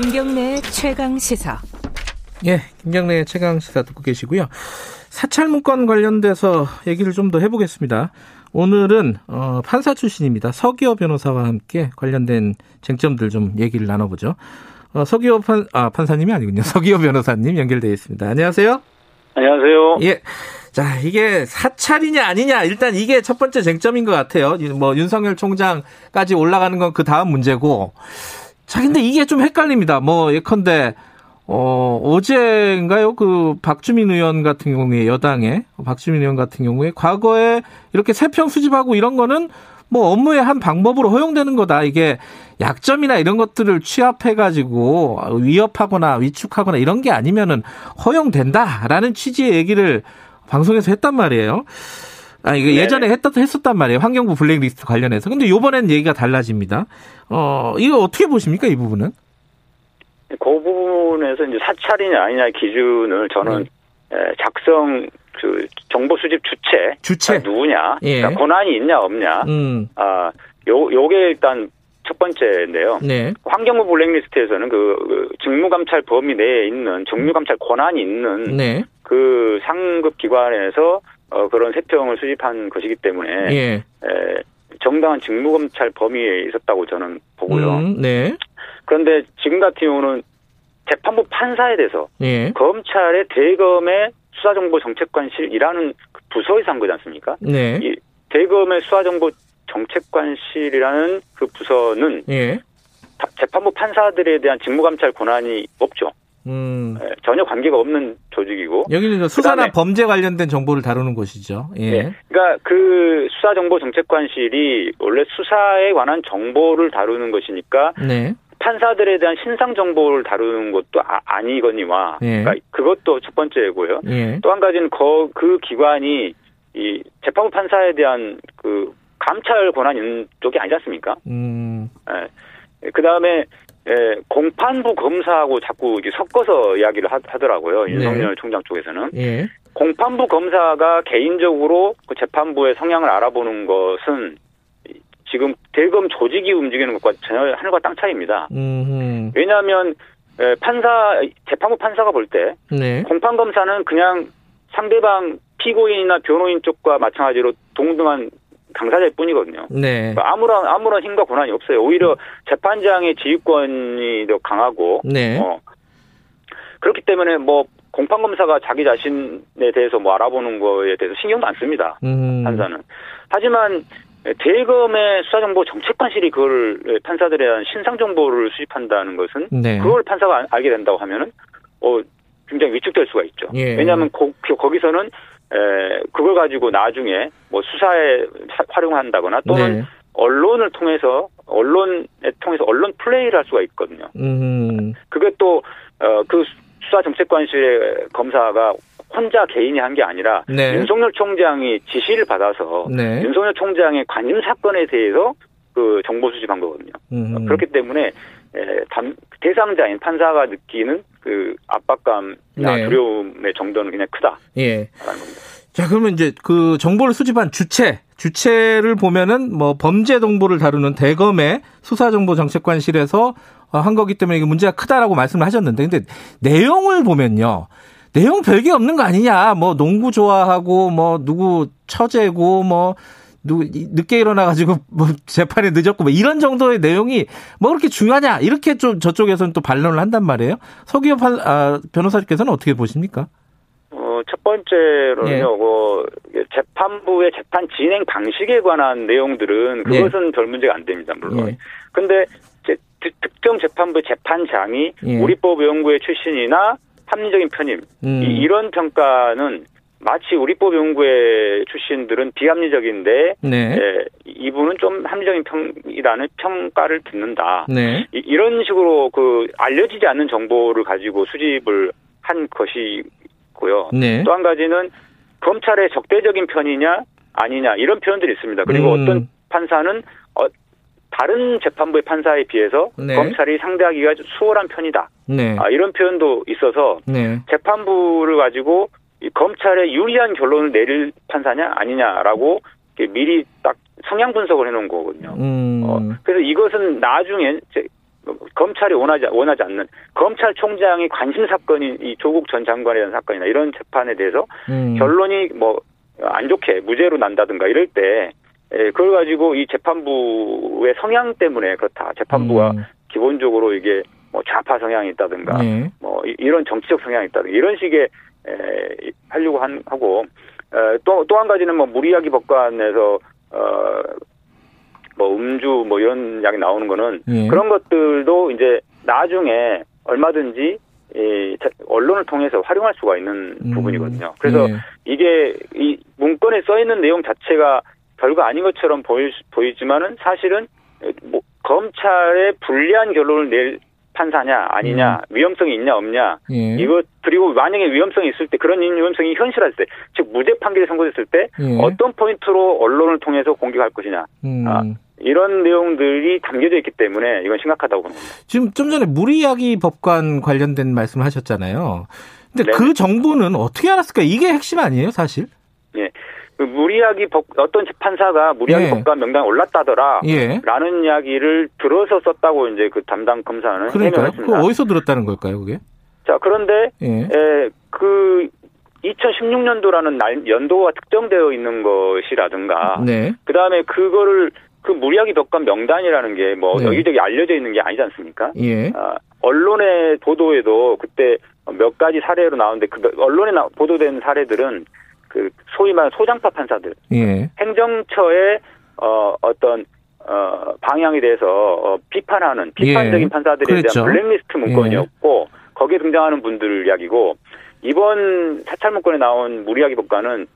김경래 최강 시사. 예, 김경래 최강 시사 듣고 계시고요. 사찰 문건 관련돼서 얘기를 좀 더 해보겠습니다. 오늘은 어, 판사 출신입니다. 서기호 변호사와 함께 관련된 쟁점들 좀 얘기를 나눠보죠. 어, 서기호 판, 아, 판사님이 아니군요. 서기호 변호사님 연결되어 있습니다. 안녕하세요. 안녕하세요. 예. 자, 이게 사찰이냐 아니냐 일단 이게 첫 번째 쟁점인 것 같아요. 뭐 윤석열 총장까지 올라가는 건 그 다음 문제고. 자, 근데 이게 좀 헷갈립니다. 뭐 예컨대 어, 어제인가요? 그 박주민 의원 같은 경우에 여당의 박주민 의원 같은 경우에 과거에 이렇게 세평 수집하고 이런 거는 뭐 업무의 한 방법으로 허용되는 거다. 이게 약점이나 이런 것들을 취합해 가지고 위협하거나 위축하거나 이런 게 아니면은 허용된다라는 취지의 얘기를 방송에서 했단 말이에요. 아, 이거 네. 예전에 했다, 했었단 말이에요. 환경부 블랙리스트 관련해서. 근데 요번엔 얘기가 달라집니다. 어, 이거 어떻게 보십니까, 이 부분은? 그 부분에서 이제 사찰이냐 아니냐 기준을 저는 네. 작성 그 정보 수집 주체, 주체 누구냐, 예. 그러니까 권한이 있냐 없냐, 음. 아, 요 요게 일단 첫 번째인데요. 네. 환경부 블랙리스트에서는 그, 그 직무감찰 범위 내에 있는 정무감찰 권한이 있는 네. 그 상급 기관에서 어, 그런 세평을 수집한 것이기 때문에 예. 에, 정당한 직무검찰 범위에 있었다고 저는 보고요. 음, 네. 그런데 지금 같은 경우는 재판부 판사에 대해서 예. 검찰의 대검의 수사정보정책관실이라는 그 부서에서 한 거지 않습니까? 네. 이 대검의 수사정보 정책관실이라는 그 부서는 예. 재판부 판사들에 대한 직무감찰 권한이 없죠. 음. 예, 전혀 관계가 없는 조직이고 여기는 수사나 범죄 관련된 정보를 다루는 곳이죠. 예. 네. 그러니까 그 수사정보정책관실이 원래 수사에 관한 정보를 다루는 것이니까 네. 판사들에 대한 신상 정보를 다루는 것도 아, 니거니와 예. 그러니까 그것도 첫 번째고요. 예. 또한 가지는 그, 그 기관이 이 재판부 판사에 대한 그 감찰 권한 있는 쪽이 아니지 않습니까? 음. 예. 그 다음에 예, 공판부 검사하고 자꾸 섞어서 이야기를 하, 더라고요 네. 윤석열 총장 쪽에서는. 예. 공판부 검사가 개인적으로 그 재판부의 성향을 알아보는 것은 지금 대검 조직이 움직이는 것과 전혀 하늘과 땅 차이입니다. 음흠. 왜냐하면 예, 판사 재판부 판사가 볼때 네. 공판 검사는 그냥 상대방 피고인이나 변호인 쪽과 마찬가지로 동등한 당사자일 뿐이거든요. 네. 그러니까 아무런 아무런 힘과 권한이 없어요. 오히려 재판장의 지휘권이 더 강하고 네. 어, 그렇기 때문에 뭐 공판 검사가 자기 자신에 대해서 뭐 알아보는 거에 대해서 신경도 안 씁니다. 음. 판사는. 하지만 대검의 수사정보 정책관실이 그걸 판사들에 대한 신상 정보를 수집한다는 것은 네. 그걸 판사가 알게 된다고 하면은 어 굉장히 위축될 수가 있죠. 예. 왜냐하면 거, 거기서는 에, 그걸 가지고 나중에 뭐 수사에 활용한다거나 또는 네. 언론을 통해서 언론에 통해서 언론 플레이를 할 수가 있거든요. 음. 그게 또 어, 그 수사 정책관실의 검사가 혼자 개인이 한 게 아니라 네. 윤석열 총장이 지시를 받아서 네. 윤석열 총장의 관심 사건에 대해서 그 정보 수집한 거거든요. 음. 그렇기 때문에 에, 대상자인 판사가 느끼는 그 압박감이나 네. 두려움의 정도는 그냥 크다. 예. 자, 그러면 이제 그 정보를 수집한 주체, 주체를 보면은 뭐 범죄 정보를 다루는 대검의 수사정보정책관실에서 한 거기 때문에 이게 문제가 크다라고 말씀을 하셨는데, 근데 내용을 보면요. 내용 별게 없는 거 아니냐. 뭐 농구 좋아하고 뭐 누구 처제고 뭐 누구 늦게 일어나가지고 뭐 재판이 늦었고 뭐 이런 정도의 내용이 뭐 그렇게 중요하냐 이렇게 좀 저쪽에서는 또 반론을 한단 말이에요. 서기호 판, 아, 변호사님께서는 어떻게 보십니까? 어, 첫 번째로는요, 예. 그 재판부의 재판 진행 방식에 관한 내용들은 예. 그것은 예. 별 문제가 안 됩니다, 물론. 예. 근데 특정 재판부 재판장이 예. 우리법 연구회 출신이나 합리적인 편임 음. 이런 평가는 마치 우리법 연구회 출신들은 비합리적인데 네. 예, 이분은 좀 합리적인 평이라는 평가를 듣는다. 네. 이, 런 식으로 그 알려지지 않는 정보를 가지고 수집을 한 것이고요. 네. 또한 가지는 검찰의 적대적인 편이냐 아니냐 이런 표현들이 있습니다. 그리고 음. 어떤 판사는 어, 다른 재판부의 판사에 비해서 네. 검찰이 상대하기가 수월한 편이다. 네. 아, 이런 표현도 있어서 네. 재판부를 가지고 검찰에 유리한 결론을 내릴 판사냐 아니냐라고 미리 딱 성향 분석을 해놓은 거거든요. 음. 어, 그래서 이것은 나중에 검찰이 원하지 원하지 않는 검찰총장이 관심 사건인 이 조국 전 장관에 대한 사건이나 이런 재판에 대해서 음. 결론이 뭐 안 좋게 무죄로 난다든가 이럴 때 예, 그걸 가지고 이 재판부의 성향 때문에 그렇다. 재판부가 음. 기본적으로 이게 뭐 좌파 성향이 있다든가 네. 뭐 이런 정치적 성향이 있다든가 이런 식의 에, 하려고 한, 하고 또또 한 가지는 뭐 무리야기 법관에서 어 뭐 음주 뭐 이런 약이 나오는 거는 예. 그런 것들도 이제 나중에 얼마든지 이 언론을 통해서 활용할 수가 있는 음. 부분이거든요. 그래서 예. 이게 이 문건에 써 있는 내용 자체가 별거 아닌 것처럼 보일 보이지만은 사실은 뭐 검찰의 불리한 결론을 낼 판사냐 아니냐 음. 위험성이 있냐 없냐 예. 이거 그리고 만약에 위험성이 있을 때 그런 위험성이 현실할 때 즉 무죄 판결이 선고됐을 때 예. 어떤 포인트로 언론을 통해서 공격할 것이냐 음. 아, 이런 내용들이 담겨져 있기 때문에 이건 심각하다고 보는 겁니다. 지금 좀 전에 무리야기 법관 관련된 말씀을 하셨잖아요. 근데 네. 그 정보는 어떻게 알았을까? 이게 핵심 아니에요, 사실? 예. 그 무리하기 법, 어떤 재판사가 무리하기 예. 법관 명단에 올랐다더라. 예. 라는 이야기를 들어서 썼다고 이제 그 담당 검사는 그러니까요. 그 어디서 들었다는 걸까요, 그게? 자, 그런데 예. 에, 그 2016년도라는 날 연도가 특정되어 있는 것이라든가 네. 그 다음에 그거를 그 무리하기 법관 명단이라는 게뭐 네. 여기저기 알려져 있는 게 아니지 않습니까? 예. 아, 언론의 보도에도 그때 몇 가지 사례로 나오는데 그 언론에 보도된 사례들은 그 소위 말하는 소장파 판사들, 예. 행정처의 어 어떤 어 방향에 대해서 어, 비판하는 비판적인 예. 판사들에 그렇죠. 대한 블랙리스트 문건이었고 예. 거기에 등장하는 분들 이야기고 이번 사찰 문건에 나온 무리하기 법관은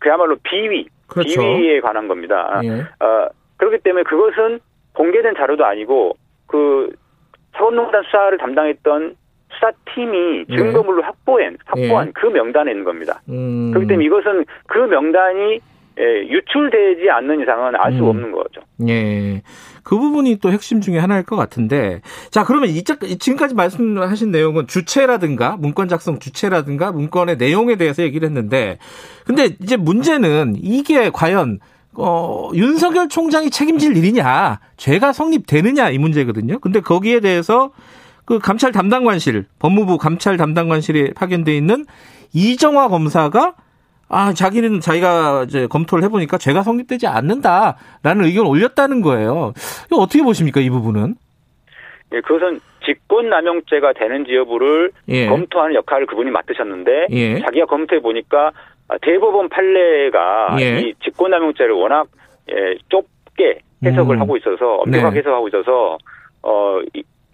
그야말로 비위, 그렇죠. 비위에 관한 겁니다. 예. 어 그렇기 때문에 그것은 공개된 자료도 아니고 그 사법농단 수사를 담당했던 수사팀이 네. 증거물로 확보한 확보한 네. 그 명단에 있는 겁니다. 음. 그렇기 때문에 이것은 그 명단이 예, 유출되지 않는 이상은 알수 음. 없는 거죠. 예. 그 부분이 또 핵심 중에 하나일 것 같은데. 자, 그러면 이, 지금까지 말씀하신 내용은 주체라든가, 문건 작성 주체라든가, 문건의 내용에 대해서 얘기를 했는데, 근데 이제 문제는 이게 과연, 어, 윤석열 총장이 책임질 일이냐, 죄가 성립되느냐, 이 문제거든요. 근데 거기에 대해서 그 감찰 담당관실, 법무부 감찰 담당관실에 파견돼 있는 이정화 검사가 아, 자기는 자기가 이제 검토를 해보니까 죄가 성립되지 않는다라는 의견을 올렸다는 거예요. 이거 어떻게 보십니까, 이 부분은? 예, 그것은 직권남용죄가 되는지 여부를 예. 검토하는 역할을 그분이 맡으셨는데 예. 자기가 검토해 보니까 대법원 판례가 예. 이 직권남용죄를 워낙 예, 좁게 해석을 음. 하고 있어서 엄격하게 네. 해석하고 있어서 어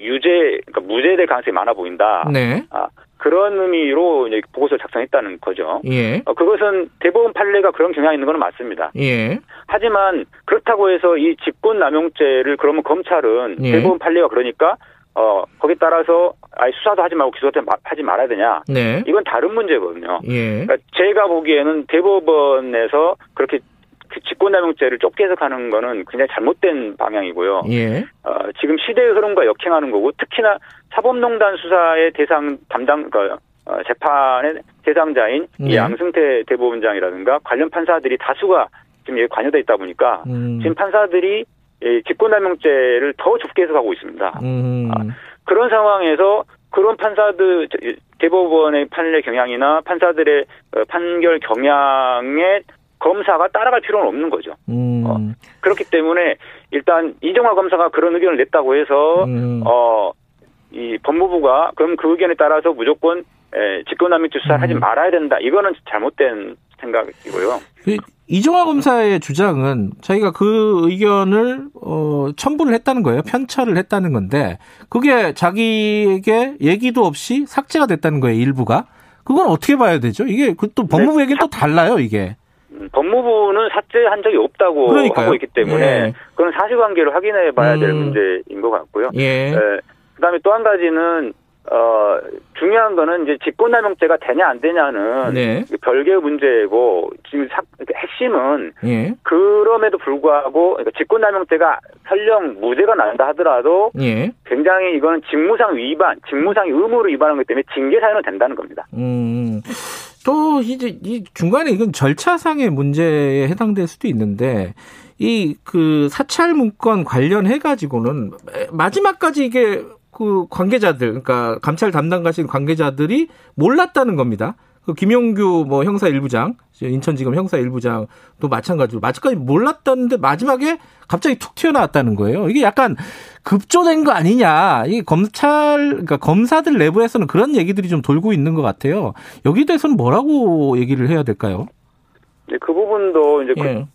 유죄, 그러니까 무죄될 가능성이 많아 보인다. 네. 아, 그런 의미로 이제 보고서를 작성했다는 거죠. 예. 어, 그것은 대법원 판례가 그런 경향이 있는 건 맞습니다. 예. 하지만 그렇다고 해서 이 직권 남용죄를 그러면 검찰은 예. 대법원 판례가 그러니까 어 거기에 따라서 아예 수사도 하지 말고 기소도 하지 말아야 되냐? 네. 이건 다른 문제거든요. 예. 그러니까 제가 보기에는 대법원에서 그렇게 그 직권남용죄를 좁게 해석하는 거는 굉장히 잘못된 방향이고요. 예. 어, 지금 시대의 흐름과 역행하는 거고 특히나 사법농단 수사의 대상 담당 그 어, 재판의 대상자인 예. 이 양승태 대법원장이라든가 관련 판사들이 다수가 지금 여기 관여돼 있다 보니까 음. 지금 판사들이 이 직권남용죄를 더 좁게 해석하고 있습니다. 음. 아, 그런 상황에서 그런 판사들 대법원의 판례 경향이나 판사들의 어, 판결 경향에 검사가 따라갈 필요는 없는 거죠. 음. 어, 그렇기 때문에 일단 이정화 검사가 그런 의견을 냈다고 해서 음. 어, 이 법무부가 그럼 그 의견에 따라서 무조건 에, 직권남용죄 수사를 음. 하지 말아야 된다. 이거는 잘못된 생각이고요. 그 이정화 검사의 주장은 자기가 그 의견을 어, 첨부를 했다는 거예요. 편철을 했다는 건데 그게 자기에게 얘기도 없이 삭제가 됐다는 거예요. 일부가. 그건 어떻게 봐야 되죠? 이게 그 또 법무부 네. 얘기는 또 달라요. 이게. 법무부는 삭제한 적이 없다고 그러니까요. 하고 있기 때문에 예. 그건 사실관계를 확인해 봐야 될 음. 문제인 것 같고요. 예. 예. 그다음에 또 한 가지는 어 중요한 거는 이제 직권남용죄가 되냐 안 되냐는 네. 별개의 문제고 지금 사, 핵심은 예. 그럼에도 불구하고 그러니까 직권남용죄가 설령 무죄가 난다 하더라도 예. 굉장히 이거는 직무상 위반, 직무상 의무를 위반한 것 때문에 징계 사유는 된다는 겁니다. 음. 또 이제 이 중간에 이건 절차상의 문제에 해당될 수도 있는데 이 그 사찰 문건 관련해 가지고는 마지막까지 이게 그 관계자들 그러니까 감찰 담당 가신 관계자들이 몰랐다는 겁니다. 그 김용규 뭐 형사 일부장, 인천지검 형사 일부장도 마찬가지로 마지막까지 몰랐다는데 마지막에 갑자기 툭 튀어나왔다는 거예요. 이게 약간 급조된 거 아니냐. 이 검찰, 그러니까 검사들 내부에서는 그런 얘기들이 좀 돌고 있는 것 같아요. 여기 대해서는 뭐라고 얘기를 해야 될까요? 네, 그 부분도 이제, 그 예.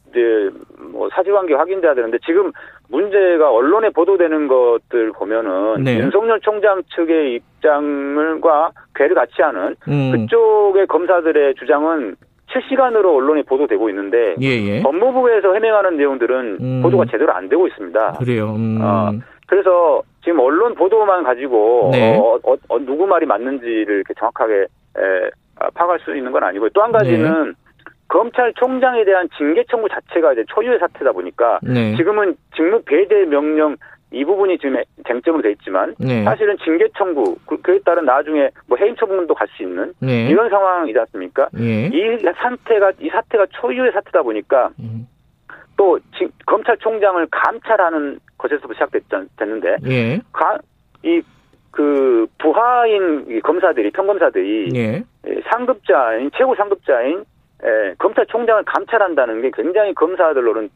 뭐 사실관계 확인돼야 되는데 지금 문제가 언론에 보도되는 것들 보면은 네. 윤석열 총장 측의 입장과 괴를 같이 하는 음. 그쪽의 검사들의 주장은 실시간으로 언론이 보도되고 있는데 예예. 예. 법무부에서 해명하는 내용들은 음. 보도가 제대로 안 되고 있습니다. 그래요. 음. 어, 그래서 지금 언론 보도만 가지고 네. 어, 어, 어, 누구 말이 맞는지를 이렇게 정확하게 에, 아, 파악할 수 있는 건 아니고 또한 가지는 네. 검찰총장에 대한 징계 청구 자체가 이제 초유의 사태다 보니까 네. 지금은 직무 배제 명령 이 부분이 지금 쟁점으로 돼 있지만 네. 사실은 징계 청구 그, 그에 따른 나중에 뭐 해임 처분도 갈 수 있는 네. 이런 상황이지 않습니까? 네. 이 사태가 이 사태가 초유의 사태다 보니까 음. 또 지, 검찰총장을 감찰하는 것에서부터 시작됐는데 예. 이그 부하인 검사들이 평검사들이 예. 상급자인 최고 상급자인 예, 검찰총장을 감찰한다는 게 굉장히 검사들로는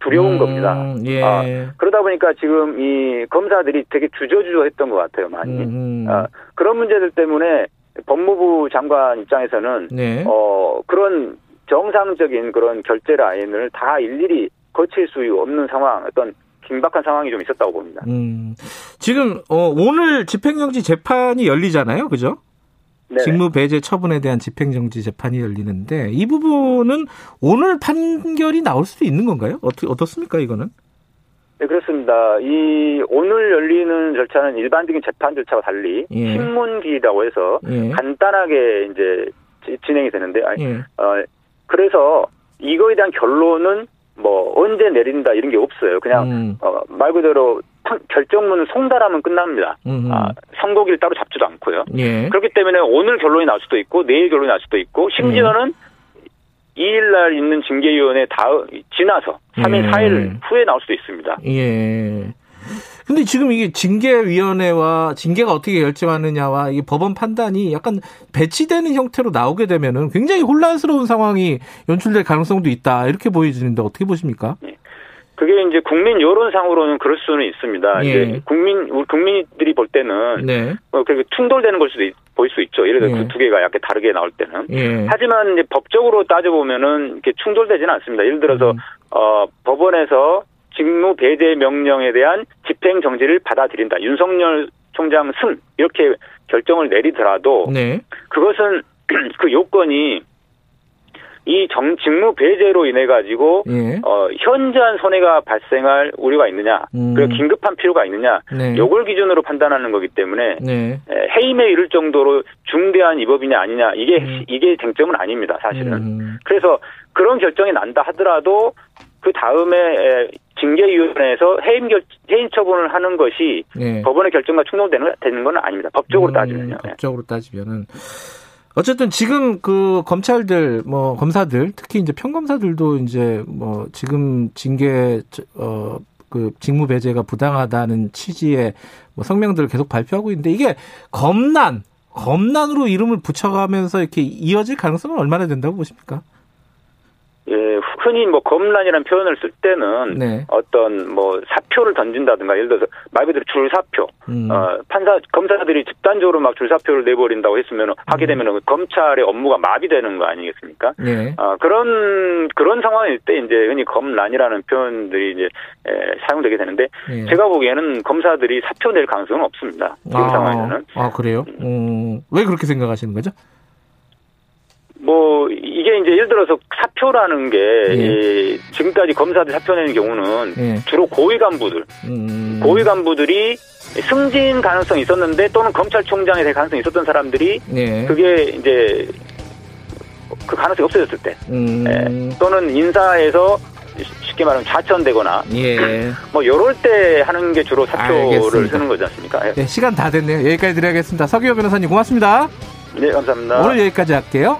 두려운 음, 겁니다. 예. 아, 그러다 보니까 지금 이 검사들이 되게 주저주저했던 것 같아요, 많이. 음. 아, 그런 문제들 때문에 법무부 장관 입장에서는 네. 어 그런 정상적인 그런 결제 라인을 다 일일이 거칠 수 없는 상황, 어떤 긴박한 상황이 좀 있었다고 봅니다. 음, 지금 어, 오늘 집행정지 재판이 열리잖아요, 그죠? 네 직무 배제 처분에 대한 집행정지 재판이 열리는데 이 부분은 오늘 판결이 나올 수도 있는 건가요? 어떻게 어떻습니까 이거는? 네 그렇습니다. 이 오늘 열리는 절차는 일반적인 재판 절차와 달리 예. 신문기라고 해서 예. 간단하게 이제 진행이 되는데 아니, 예. 어, 그래서 이거에 대한 결론은 뭐 언제 내린다 이런 게 없어요. 그냥 음. 어, 말 그대로 결정문을 송달하면 끝납니다. 아, 선고기를 따로 잡지도 않고요. 예. 그렇기 때문에 오늘 결론이 날 수도 있고 내일 결론이 날 수도 있고 심지어는 예. 2일 날 있는 징계위원회 다 지나서 3일, 예. 4일 후에 나올 수도 있습니다. 예. 근데 지금 이게 징계위원회와 징계가 어떻게 결정하느냐와 이 법원 판단이 약간 배치되는 형태로 나오게 되면은 굉장히 혼란스러운 상황이 연출될 가능성도 있다. 이렇게 보여지는데 어떻게 보십니까? 예. 그게 이제 국민 여론상으로는 그럴 수는 있습니다. 예. 이제 국민 우리 국민들이 볼 때는 네. 어, 그렇게 충돌되는 걸 수도 있, 보일 수 있죠. 예를 들어 예. 그두 개가 약간 다르게 나올 때는. 예. 하지만 이제 법적으로 따져 보면은 이렇게 충돌되지는 않습니다. 예를 들어서 음. 어 법원에서 직무 배제 명령에 대한 집행 정지를 받아들인다. 윤석열 총장 승 이렇게 결정을 내리더라도 네. 그것은 그 요건이 이 정, 직무 배제로 인해 가지고 예. 어, 현저한 손해가 발생할 우려가 있느냐, 음. 그리고 긴급한 필요가 있느냐, 네. 요걸 기준으로 판단하는 거기 때문에 네. 해임에 이를 정도로 중대한 위법이냐 아니냐 이게 음. 이게 쟁점은 아닙니다, 사실은. 음. 그래서 그런 결정이 난다 하더라도 그 다음에 징계위원회에서 해임 결 해임 처분을 하는 것이 예. 법원의 결정과 충돌되는 되는 건 아닙니다. 법적으로 음, 따지면요. 법적으로 따지면은 어쨌든 지금 그 검찰들 뭐 검사들 특히 이제 평검사들도 이제 뭐 지금 징계 어 그 직무 배제가 부당하다는 취지의 뭐 성명들을 계속 발표하고 있는데 이게 검난 검난으로 이름을 붙여가면서 이렇게 이어질 가능성은 얼마나 된다고 보십니까? 예, 흔히 뭐 검란이라는 표현을 쓸 때는 네. 어떤 뭐 사표를 던진다든가 예를 들어서 말 그대로 줄사표, 음. 어, 판사 검사들이 집단적으로 막 줄사표를 내버린다고 했으면 하게 음. 되면 검찰의 업무가 마비되는 거 아니겠습니까? 네. 어, 그런 그런 상황일 때 이제 흔히 검란이라는 표현들이 이제 에, 사용되게 되는데 네. 제가 보기에는 검사들이 사표 낼 가능성은 없습니다. 지금 아, 상황에는. 아 그래요? 음, 왜 그렇게 생각하시는 거죠? 뭐 이게 이제 예를 들어서 사표라는 게 예. 지금까지 검사들 사표 내는 경우는 예. 주로 고위 간부들, 음. 고위 간부들이 승진 가능성이 있었는데 또는 검찰총장이 될 가능성이 있었던 사람들이 예. 그게 이제 그 가능성이 없어졌을 때 음. 예. 또는 인사에서 쉽게 말하면 좌천되거나 예. 뭐 요럴 때 하는 게 주로 사표를 알겠습니다. 쓰는 거지 않습니까? 예. 네, 시간 다 됐네요. 여기까지 드려야겠습니다. 서기호 변호사님 고맙습니다. 네, 감사합니다. 오늘 여기까지 할게요.